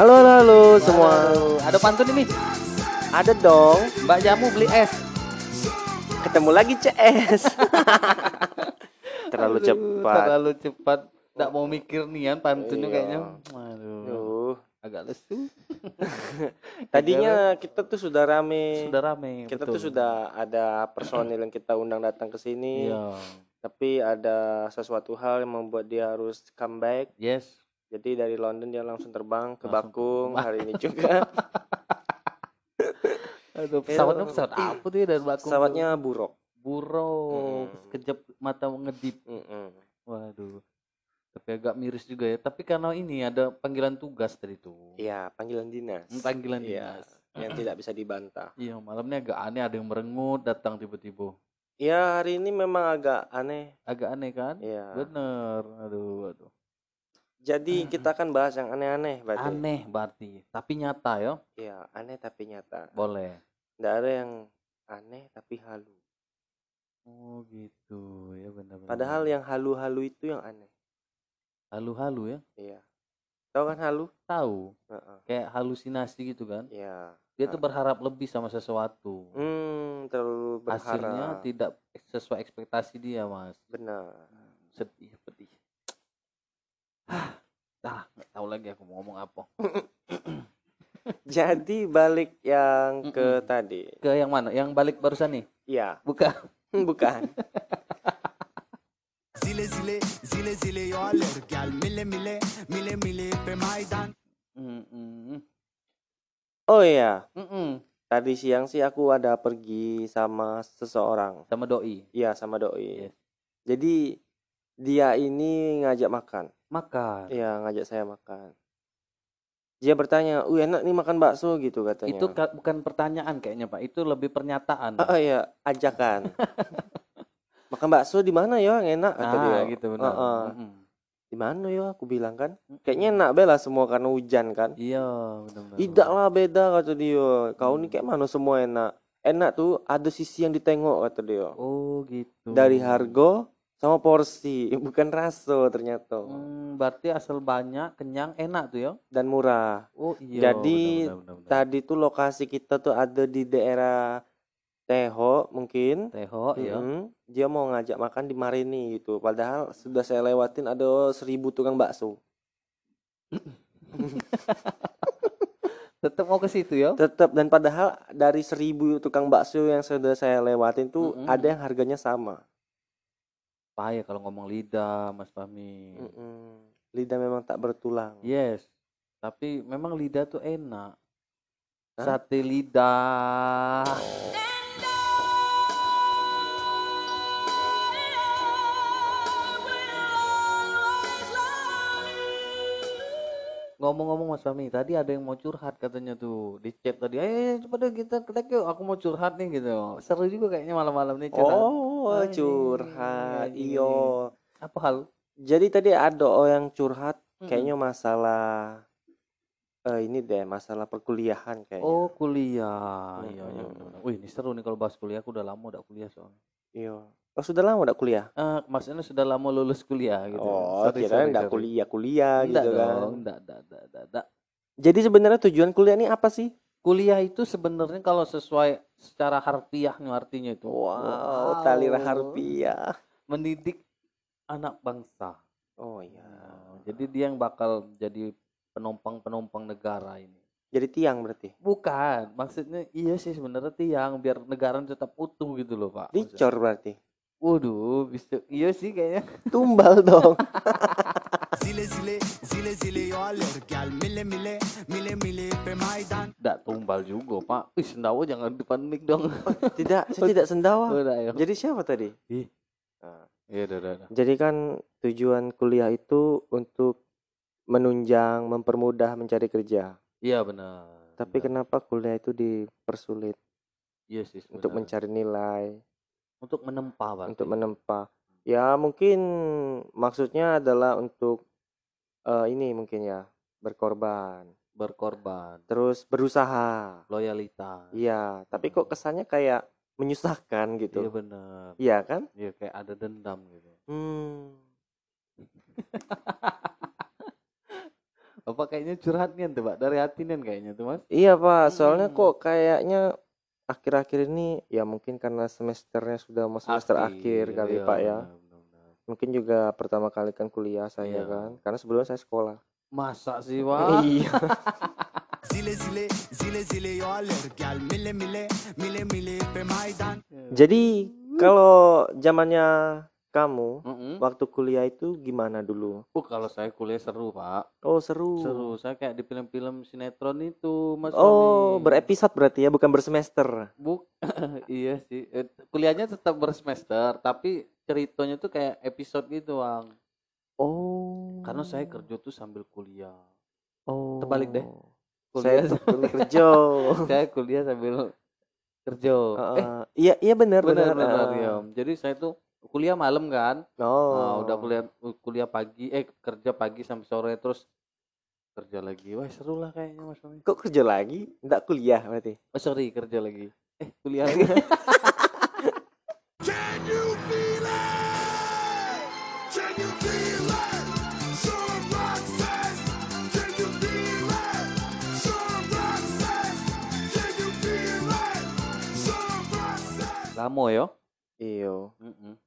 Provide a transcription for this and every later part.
Halo halo, halo semua. Ada pantun ini. Ada dong. Mbak Jamu beli es. Ketemu lagi CS. Terlalu Aduh, cepat. Terlalu cepat. Nggak mau mikir nian pantunnya Iya. kayaknya. Aduh. Duh. Agak lesu. Tadinya kita tuh sudah rame. Sudah rame. kita betul. tuh sudah ada personil yang kita undang datang ke sini. Iya. Tapi ada sesuatu hal yang membuat dia harus comeback. Yes. Jadi dari London dia langsung terbang ke Bakung hari ini juga. Aduh, pesawatnya pesawat apa tuh ya dari Bakung? tuh? Pesawatnya buruk. buruk. Mm. Sekejap mata ngedip. Mm-mm. Waduh. Tapi agak miris juga ya. Tapi karena ini ada panggilan tugas tadi tuh. Iya, panggilan dinas. Hmm, Panggilan Iya, dinas. yang tidak bisa dibantah. Iya, malamnya agak aneh ada yang merengut datang tiba-tiba. Ya, hari ini memang agak aneh. Agak aneh kan? Iya. Bener. Aduh, aduh. Jadi kita akan bahas yang aneh-aneh berarti. Aneh berarti. Tapi nyata ya. Iya, aneh tapi nyata. Boleh. Nggak ada yang aneh tapi halu. Oh gitu ya benar-benar. Padahal yang halu-halu itu yang aneh. halu-halu ya. Iya. Tahu kan halu? Tahu. Heeh. Kayak halusinasi gitu kan. Iya. Dia tuh berharap lebih sama sesuatu. Hmm, terlalu Hasilnya berharap. tidak sesuai ekspektasi dia, Mas. Benar. Sedih, pedih. Ah, nggak tahu lagi aku mau ngomong apa. Jadi balik yang ke Mm-mm. tadi. Ke yang mana? Yang balik barusan nih? Iya, Bukan. bukan. Zile zile zile zile yo mile mile mile mile pe. Oh iya, Mm-mm. tadi siang sih aku ada pergi sama seseorang. Sama doi. Iya, sama doi. Yes. Jadi dia ini ngajak makan. Makan. Iya, ngajak saya makan. Dia bertanya, "Uh, enak nih makan bakso gitu katanya." Itu ka- bukan pertanyaan kayaknya, Pak. Itu lebih pernyataan. Ah, iya, ajakan. makan bakso di mana ya yang enak kata ah, dia. gitu benar. Heeh. Mm-mm. Di mana ya aku bilang kan? Kayaknya enak bela semua karena hujan kan. Iya. Tidak lah beda kata dia. Kau nih kayak mana semua enak. Enak tuh ada sisi yang ditengok kata dia. Oh, gitu. Dari harga sama porsi, bukan rasa ternyata. Hmm, berarti asal banyak, kenyang, enak tuh ya. Dan murah. Oh, iya. Jadi, benar, benar, benar. Tadi tuh lokasi kita tuh ada di daerah Teho mungkin. Teho ya. Mm-mm. Dia mau ngajak makan di Marini gitu. Padahal sudah saya lewatin ada seribu tukang bakso. Tetap mau ke situ ya. Tetap dan padahal dari seribu tukang bakso yang sudah saya lewatin tuh Mm-mm. ada yang harganya sama. Payah kalau ngomong lidah, Mas Fahmi. Mm-mm. Lidah memang tak bertulang. Yes. Tapi memang lidah tuh enak. Hah? Sate lidah. Ngomong-ngomong Mas Fahmi, tadi ada yang mau curhat katanya tuh di chat tadi. Eh, coba deh kita kita yuk, aku mau curhat nih gitu. Seru juga kayaknya malam-malam nih curhat. Oh, Ah, ini, curhat. ini, Iyo. Apa hal? Jadi tadi ada orang curhat Mm-mm. kayaknya masalah eh, ini deh, masalah perkuliahan kayaknya. Oh, kuliah. Iya, iya. Wih, ini seru nih kalau bahas kuliah. Aku udah lama udah kuliah soalnya. Iya. Oh, sudah lama udah kuliah? Eh, maksudnya sudah lama lulus kuliah gitu. Oh, Sorry, sorry, enggak kuliah-kuliah Enggak gitu kan. dong, enggak, enggak, enggak, enggak, enggak. Jadi sebenarnya tujuan kuliah ini apa sih? Kuliah itu sebenarnya kalau sesuai secara harfiahnya artinya itu Wow, tali harfiah. mendidik anak bangsa. Oh iya. Nah, jadi dia yang bakal jadi penumpang-penumpang negara ini. Jadi tiang berarti. Bukan, maksudnya iya sih sebenarnya tiang biar negara tetap utuh gitu loh, Pak. Maksudnya. Dicor berarti. Waduh, bisa iya sih kayaknya. Tumbal dong. Zile zile zile zile yo alır gel mile mile mile mile pe maydan Enggak tumbal juga, Pak. Ih, sendawa jangan depan mic dong. tidak, saya tidak sendawa. Udah, ayo. Jadi siapa tadi? Ih. Nah, Iya, udah, udah, udah. Jadi kan tujuan kuliah itu untuk menunjang, mempermudah mencari kerja. Iya, benar. Tapi benar. kenapa kuliah itu dipersulit Iya sih untuk sebenarnya. mencari nilai, untuk menempa, Pak. untuk menempa? Ya mungkin maksudnya adalah untuk eh, ini mungkin ya berkorban, berkorban, terus berusaha. loyalitas. Iya, tapi kok kesannya kayak menyusahkan Iya gitu. benar. Iya kan? Iya kayak ada dendam gitu. Hmm. Apa kayaknya curhat nih tuh, Pak? Dari hati nih kayaknya tuh, Mas. Iya Pak, soalnya Hmm. kok kayaknya akhir-akhir ini ya mungkin karena semesternya sudah mau semester akhir, kali iya, Pak ya. benar, benar. Mungkin juga pertama kali kan kuliah saya Iya. kan, karena sebelumnya saya sekolah. Masa sih, Pak? Iya. Jadi kalau zamannya kamu Mm-mm. waktu kuliah itu gimana dulu? Oh, kalau saya kuliah seru, Pak. Oh seru. Seru. Saya kayak di film-film sinetron itu, Mas Oh Fahmi. berepisode berarti ya, bukan bersemester. Buk, iya sih. Eh, kuliahnya tetap bersemester, tapi ceritanya tuh kayak episode gitu, Bang. Oh. Karena saya kerja tuh sambil kuliah. Oh. Terbalik deh. Saya Kuliah, sambil kerja. saya kuliah sambil kerja. eh, Heeh. Iya iya benar benar benar. benar ya. Jadi saya tuh kuliah malam kan. Oh. Nah, udah kuliah kuliah pagi, eh kerja pagi sampai sore terus kerja lagi. Wah, seru lah kayaknya Mas. Kok kerja lagi? Enggak kuliah berarti. Oh, sorry, kerja lagi. Eh, kuliah lagi. can you feel it can you feel it some rock says can you feel it some rock says can you feel it some rock says Lamo yo. Iyo. Mm-mm.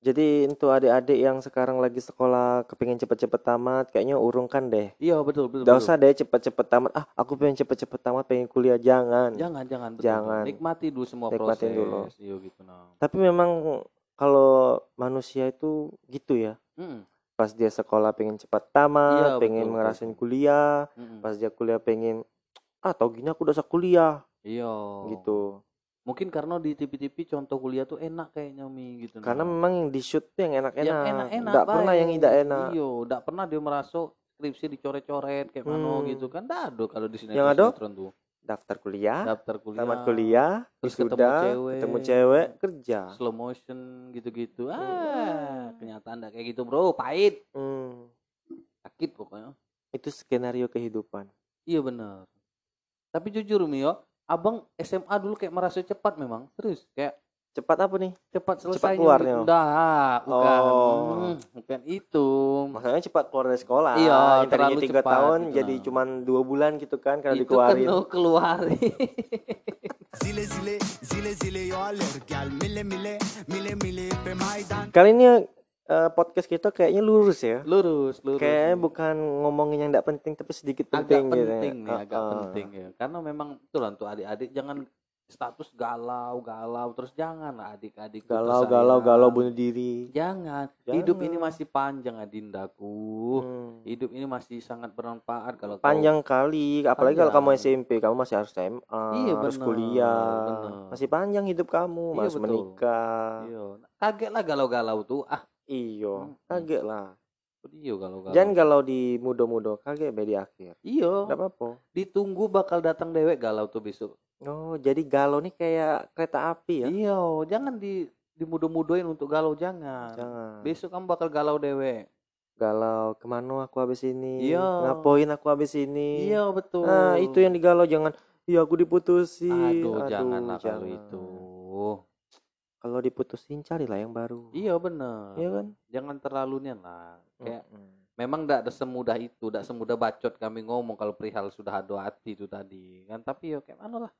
Jadi untuk adik-adik yang sekarang lagi sekolah kepingin cepet-cepet tamat, kayaknya urungkan deh. Iya, betul betul. Gak betul. usah deh cepet-cepet tamat. Ah, aku pengen cepet-cepet tamat, pengen kuliah jangan. Jangan, jangan, betul, Jangan. betul. Nikmati dulu semua Nikmatin proses. dulu. Iya gitu nah. Tapi memang kalau manusia itu gitu ya. Mm-mm. Pas dia sekolah pengen cepat tamat, Iya, pengen betul, ngerasain betul. kuliah. Mm-mm. Pas dia kuliah pengen ah tau gini aku udah usah kuliah Iya. gitu. Mungkin karena di TV-TV contoh kuliah tuh enak kayaknya Mi gitu. Karena nah. memang yang di shoot tuh yang enak-enak. yang enak-enak Nggak pernah yang tidak enak. Iya, enggak pernah dia merasa skripsi dicoret-coret kayak mana Hmm. gitu kan. Enggak ada kalau di sinetron, Yang ada? tuh. Daftar kuliah, Daftar kuliah, tamat kuliah, terus ketemu wisuda, cewek, ketemu cewek, kerja. slow motion gitu-gitu. Ah, kenyataan enggak kayak gitu, Bro. Pahit. Hmm, Sakit pokoknya. itu skenario kehidupan. Iya benar. Tapi jujur Mi yo, Abang SMA dulu kayak merasa cepat memang. Terus kayak Cepat apa nih? cepat selesai keluarnya. Udah, bukan. Oh. Hmm, bukan itu. Maksudnya cepat keluar dari sekolah. Iya, terlalu tiga cepat tahun gitu jadi nah. cuman dua bulan gitu kan kalau itu dikeluarin. kan lo keluarin. zile zile zile zile yo alergal mile mile mile mile pe maidan Kali ini eh, podcast kita kayaknya lurus ya. lurus, lurus. Kayaknya Mi. bukan ngomongin yang tidak penting tapi sedikit agak penting, gitu. ya. penting nih, agak penting ya. Karena memang betul lah untuk adik-adik jangan status galau, galau terus jangan adik-adik tuh Galau, tersayang. galau, galau bunuh diri. Jangan. Hidup ini Jangan. masih panjang adindaku. Hmm. Hidup ini masih sangat bermanfaat kalau kau- Panjang kali, apalagi kalau kamu Panjang. SMP, kamu masih harus SMA, Iya, harus bener, kuliah. bener. Masih panjang hidup kamu, Iya, harus betul. menikah. Iya. Kaget lah galau-galau tuh. Ah, Iyo, Hmm. kaget lah. iya galau-galau. Jangan galau di muda-muda, kaget be di akhir. Iya. Enggak apa-apa. Ditunggu bakal datang dewek galau tuh besok. Oh, jadi galau nih kayak kereta api ya? Iya, jangan di dimudah-mudahin untuk galau jangan. Jangan. Besok kamu bakal galau dewek. Galau, ke mana aku habis ini? Iya. Ngapain aku habis ini? Iya betul. Nah, itu yang digalau jangan Iya aku diputusin. Aduh, janganlah kalau jangan. itu. Kalau diputusin carilah yang baru. Iya bener. Iya kan? Jangan terlalu nian lah. Kayak Mm-mm. memang tidak semudah itu, tidak semudah bacot kami ngomong kalau perihal sudah ada hati itu tadi kan. Tapi ya kayak mana lah.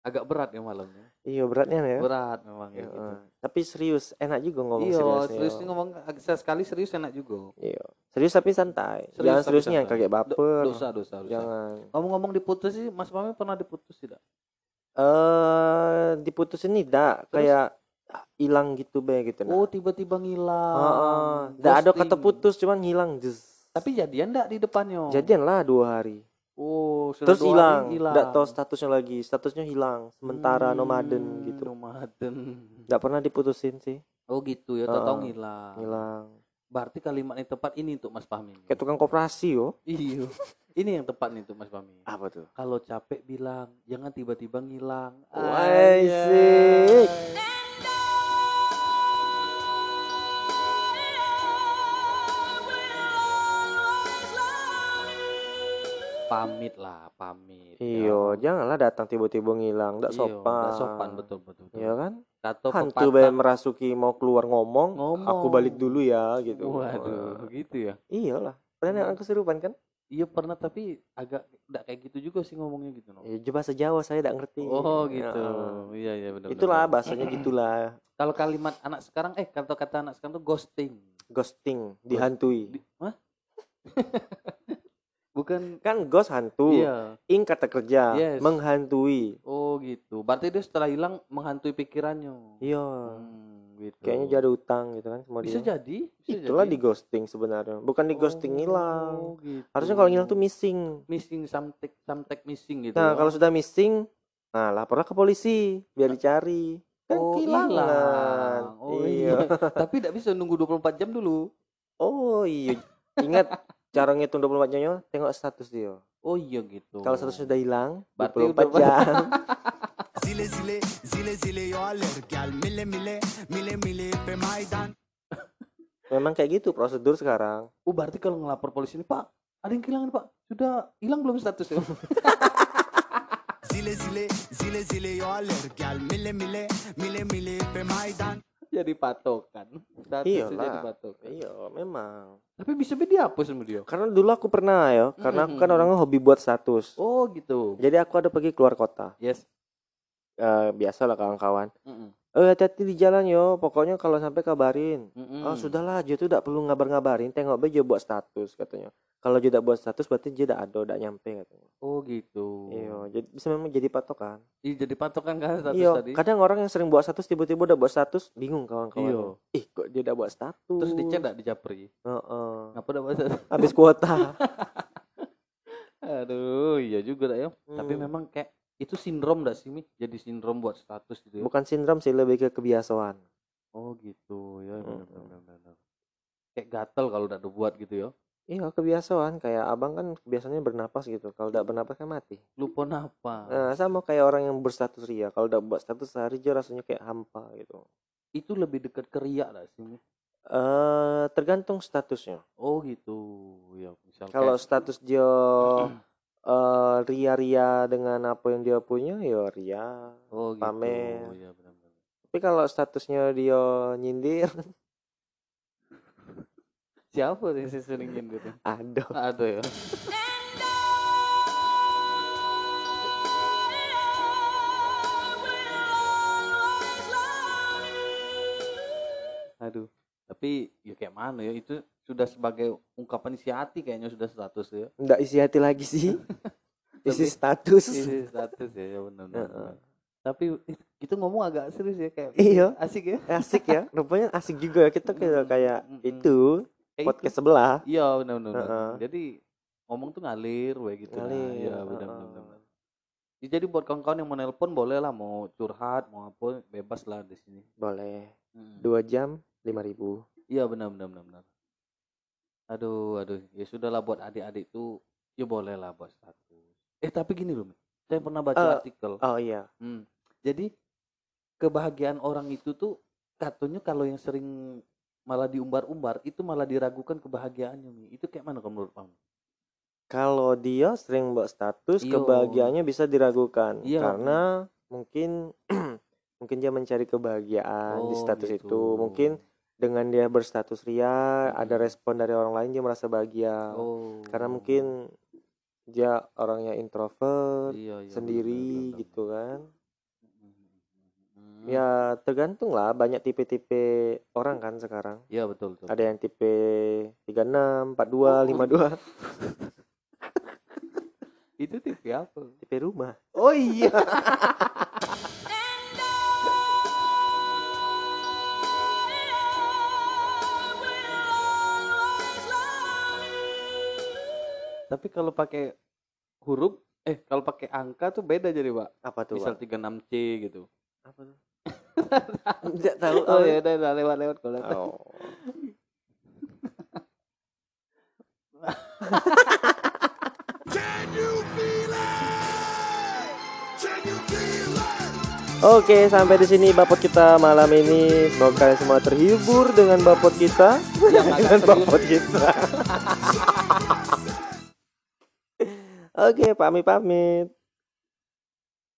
Agak berat ya malamnya. Iya beratnya ya. Berat memang Iya, ya gitu. Tapi serius, enak juga ngomong Iya, serius. serius iya. ngomong agak sekali serius enak juga. Iya. Serius tapi santai. Serius Jangan seriusnya yang kaget baper. Dosa, dosa, dosa. Jangan. Ngomong-ngomong diputus sih, Mas Mami pernah diputus tidak? Eh diputusin nih dak Terus? kayak hilang gitu be gitu nah. Oh, tiba-tiba ngilang. Heeh. Nggak ada kata Ghosting. putus cuman hilang jus. Tapi jadian enggak di depannya? Jadian lah dua hari. Oh, sudah Terus dua hilang. Nggak tahu statusnya lagi. Statusnya hilang. Sementara Hmm, nomaden gitu. Nomaden. Nggak pernah diputusin sih. Oh gitu ya, tahu-tahu Heeh. ngilang. Hilang. Berarti kalimat yang tepat ini untuk Mas Fahmi. Kayak tukang koperasi yo. Iya. ini yang tepat nih untuk Mas Fahmi. Apa tuh? Kalau capek bilang, jangan tiba-tiba ngilang. Wah, sik. Pamit lah, pamit. Iyo, janganlah datang tiba-tiba ngilang, nggak Iya, sopan. nggak sopan betul betul. betul. Iya kan? Kata Hantu pepatah. merasuki mau keluar ngomong, Ngomong. aku balik dulu ya gitu. Waduh, gitu ya. Iyalah. Pernah aku kesurupan kan? Iya pernah tapi agak enggak kayak gitu juga sih ngomongnya gitu no. Ya, bahasa Jawa saya tidak ngerti. Oh gitu. Ya. Iya iya benar. Itulah bahasanya gitulah. Kalau kalimat anak sekarang eh kata-kata anak sekarang tuh ghosting. Ghosting, dihantui. Di, hah? Bukan Kan ghost hantu. iya. Ing kata kerja, Yes. menghantui. Oh gitu. Berarti dia setelah hilang menghantui pikirannya. Iya. Hmm, gitu. Kayaknya jadi utang gitu kan sama bisa dia. jadi. Bisa Itulah jadi. di ghosting sebenarnya. Bukan di ghosting Oh, hilang. gitu. Harusnya kalau ngilang tuh missing. missing something something missing gitu. Nah, ya. kalau sudah missing, nah laporlah ke polisi biar dicari. Kan Oh, kehilangan. hilang. Oh, iya. tapi tidak bisa nunggu 24 jam dulu. Oh iya. Ingat cara ngitung 24 jamnya tengok status dia. Oh iya gitu. Kalau status sudah hilang, Berarti 24 udah- jam. Zile zile zile zile yo alerg gel mile mile mile mile pe Maidan Memang kayak gitu prosedur sekarang. Oh berarti kalau ngelapor polisi ini Pak, ada yang kehilangan Pak. Sudah hilang belum statusnya? Zile zile zile zile yo alerg gel mile mile mile mile pe Maidan jadi patokan. Iyalah. jadi patokan. Iya, memang. Tapi bisa be dihapus sama dia. Karena dulu aku pernah ya, karena aku kan orangnya hobi buat status. Oh gitu. Jadi aku ada pergi keluar kota. Yes. Eh biasa lah kawan-kawan. Mm-mm. Eh hati-hati di jalan yo, pokoknya kalau sampai kabarin. Mm-mm. Oh sudahlah, dia tuh tidak perlu ngabar-ngabarin, tengok aja buat status katanya. Kalau dia tidak buat status berarti dia tidak ada, tidak nyampe katanya. Oh gitu. Iya, jadi bisa memang jadi patokan. Iya jadi patokan kan status Iya, tadi. kadang orang yang sering buat status tiba-tiba udah buat status, bingung kawan-kawan. Iya. Ih, kok dia udah buat status? Terus dicek enggak di Japri? Heeh. Ngapa udah bahasa? Habis kuota. Aduh, iya juga ya. Tapi Hmm. memang kayak itu sindrom dah sih Mi? Jadi sindrom buat status gitu ya. Bukan sindrom sih, lebih ke kebiasaan. Oh gitu ya benar Mm-mm. benar benar. Kayak gatel kalau udah buat gitu ya. Iya, kebiasaan. Kayak abang kan kebiasaannya bernapas gitu. Kalau tidak bernapas kan mati. Lupa napa. Nah, sama kayak orang yang berstatus ria. Kalau udah buat status sehari aja rasanya kayak hampa gitu. Itu lebih dekat ke riak lah sih. Mi? Eh, tergantung statusnya. Oh gitu. Ya, misal Kalau kayak- status dia eh, ria-ria dengan apa yang dia punya, ya ria. oh gitu. pamer. Ya benar benar. Tapi kalau statusnya dia nyindir, Siapa sih yang sering aduh. Ada ya. Aduh. Tapi ya kayak mana ya itu sudah sebagai ungkapan isi hati kayaknya sudah status ya. Nggak isi hati lagi sih. isi status. Isi status ya, ya benar benar. Tapi kita ngomong agak serius ya kayak Iya. asik ya. Asik ya. Rupanya asik juga ya. Kita kayak kayak itu Kayak podcast sebelah. itu. Iya benar benar. Jadi ngomong tuh ngalir we gitu. Ngalir, Iya benar benar. Ya, jadi buat kawan-kawan yang mau nelpon boleh lah mau curhat mau apa bebas lah di sini. Boleh. Mm. Dua jam lima ribu. Iya benar benar benar benar. Aduh aduh ya sudahlah buat adik-adik tuh ya boleh lah buat status. Eh tapi gini loh, saya pernah baca Eh, artikel. Oh iya. Hmm. Jadi kebahagiaan orang itu tuh katanya kalau yang sering malah diumbar-umbar itu malah diragukan kebahagiaannya Mi. Itu kayak mana kalau menurut kamu? Kalau dia sering buat status, Iya. kebahagiaannya bisa diragukan Iya. karena mungkin mungkin dia mencari kebahagiaan di Oh, status gitu. itu. Mungkin dengan dia berstatus ria, ada Mm-mm. respon dari orang lain dia merasa bahagia. Oh. Karena mungkin dia orangnya introvert, iya, iya, sendiri benar, gitu kan. benar. Ya tergantung lah, banyak tipe-tipe orang kan sekarang. Iya betul betul. Ada yang tipe 36, 42, Oh, 52, Itu tipe apa? tipe rumah. Oh iya. Tapi kalau pakai huruf eh kalau pakai angka tuh beda jadi, Pak. Apa tuh? Misal Pak? 36C gitu. Apa tuh? Tidak tahu. Oh ya udah udah, lewat lewat kalau lewat. Oh. Can you feel it? Can you feel it? Oke, sampai di sini bapot kita malam ini. Semoga kalian semua terhibur dengan bapot kita. Yang dengan bapot kita. Oke, pamit pamit.